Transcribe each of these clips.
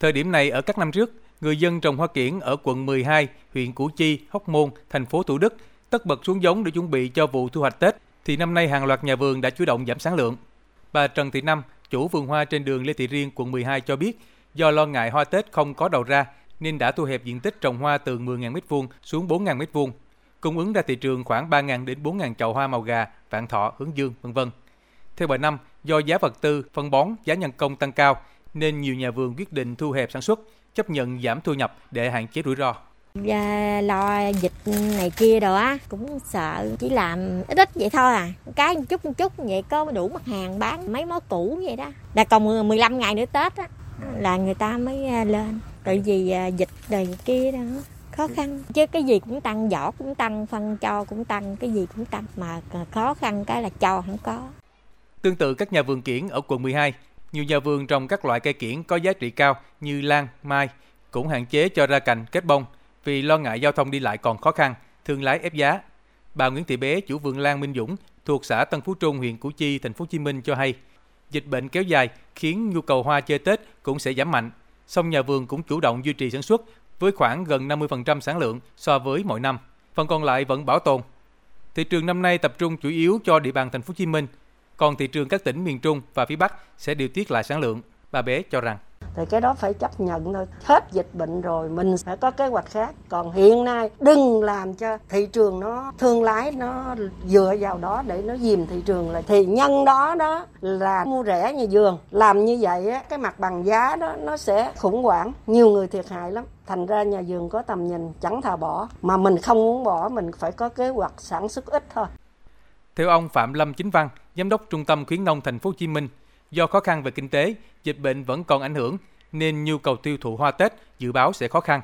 Thời điểm này ở các năm trước, người dân trồng hoa kiển ở quận 12, huyện Củ Chi, Hóc Môn, thành phố Thủ Đức tất bật xuống giống để chuẩn bị cho vụ thu hoạch Tết, thì năm nay hàng loạt nhà vườn đã chủ động giảm sản lượng. Bà Trần Thị Năm, chủ vườn hoa trên đường Lê Thị Riêng, quận 12 cho biết, do lo ngại hoa Tết không có đầu ra nên đã thu hẹp diện tích trồng hoa từ 10.000 m2 xuống 4.000 m2, cung ứng ra thị trường khoảng 3.000 đến 4.000 chậu hoa màu gà, vạn thọ, hướng dương, vân vân. Theo bà Năm, do giá vật tư, phân bón, giá nhân công tăng cao nên nhiều nhà vườn quyết định thu hẹp sản xuất, chấp nhận giảm thu nhập để hạn chế rủi ro. Và lo dịch này kia rồi á cũng sợ chỉ làm ít ít vậy thôi à. Cái một chút một chút vậy có đủ mặt hàng bán mấy món cũ vậy đó. Là còn 15 ngày nữa tết á là người ta mới à, lên. Tại vì à, dịch rồi kia đó khó khăn. Chứ cái gì cũng tăng vỏ cũng tăng phân cho cũng tăng cái gì cũng tăng. Mà khó khăn cái là cho không có. Tương tự các nhà vườn kiển ở quận 12 nhiều nhà vườn trồng các loại cây kiển có giá trị cao như lan mai cũng hạn chế cho ra cành kết bông vì lo ngại giao thông đi lại còn khó khăn thương lái ép giá bà Nguyễn Thị Bé chủ vườn lan Minh Dũng thuộc xã Tân Phú Trung huyện Củ Chi thành phố Hồ Chí Minh cho hay dịch bệnh kéo dài khiến nhu cầu hoa chơi Tết cũng sẽ giảm mạnh song nhà vườn cũng chủ động duy trì sản xuất với khoảng gần 50% sản lượng so với mọi năm. Phần còn lại vẫn bảo tồn. Thị trường năm nay tập trung chủ yếu cho địa bàn thành phố Hồ Chí Minh, còn thị trường các tỉnh miền Trung và phía Bắc sẽ điều tiết lại sản lượng. Bà Bé cho rằng. Thì cái đó phải chấp nhận thôi. Hết dịch bệnh rồi mình phải có kế hoạch khác. Còn hiện nay đừng làm cho thị trường nó thương lái nó dựa vào đó để nó dìm thị trường lại. Thì nhân đó đó là mua rẻ nhà vườn. Làm như vậy á, cái mặt bằng giá đó nó sẽ khủng hoảng. Nhiều người thiệt hại lắm. Thành ra nhà vườn có tầm nhìn chẳng thà bỏ. Mà mình không muốn bỏ mình phải có kế hoạch sản xuất ít thôi. Theo ông Phạm Lâm Chính Văn, giám đốc Trung tâm khuyến nông thành phố Hồ Chí Minh, Do khó khăn về kinh tế, dịch bệnh vẫn còn ảnh hưởng nên nhu cầu tiêu thụ hoa Tết dự báo sẽ khó khăn.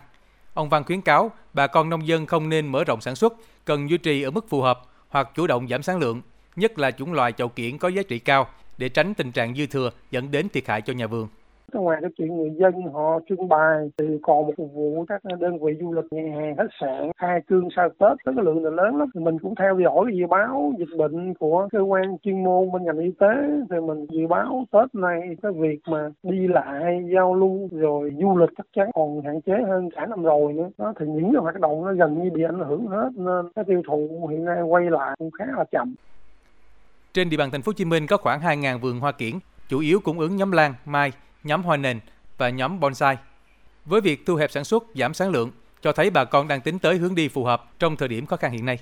Ông Văn khuyến cáo bà con nông dân không nên mở rộng sản xuất, cần duy trì ở mức phù hợp hoặc chủ động giảm sản lượng, nhất là chủng loại chậu kiển có giá trị cao để tránh tình trạng dư thừa dẫn đến thiệt hại cho nhà vườn ngoài cái chuyện người dân họ trưng bày thì còn một phục vụ các đơn vị du lịch nhà hàng khách sạn khai trương sau tết với cái lượng là lớn lắm. Mình cũng theo dõi dự báo dịch bệnh của cơ quan chuyên môn bên ngành y tế thì mình dự báo tết này cái việc mà đi lại giao lưu rồi du lịch chắc chắn còn hạn chế hơn cả năm rồi nữa. Đó thì những cái hoạt động nó gần như bị ảnh hưởng hết nên cái tiêu thụ hiện nay quay lại cũng khá là chậm. Trên địa bàn thành phố Hồ Chí Minh có khoảng 2.000 vườn hoa kiển, chủ yếu cung ứng nhóm lan, mai, nhóm hoa nền và nhóm bonsai. Với việc thu hẹp sản xuất, giảm sản lượng, cho thấy bà con đang tính tới hướng đi phù hợp trong thời điểm khó khăn hiện nay.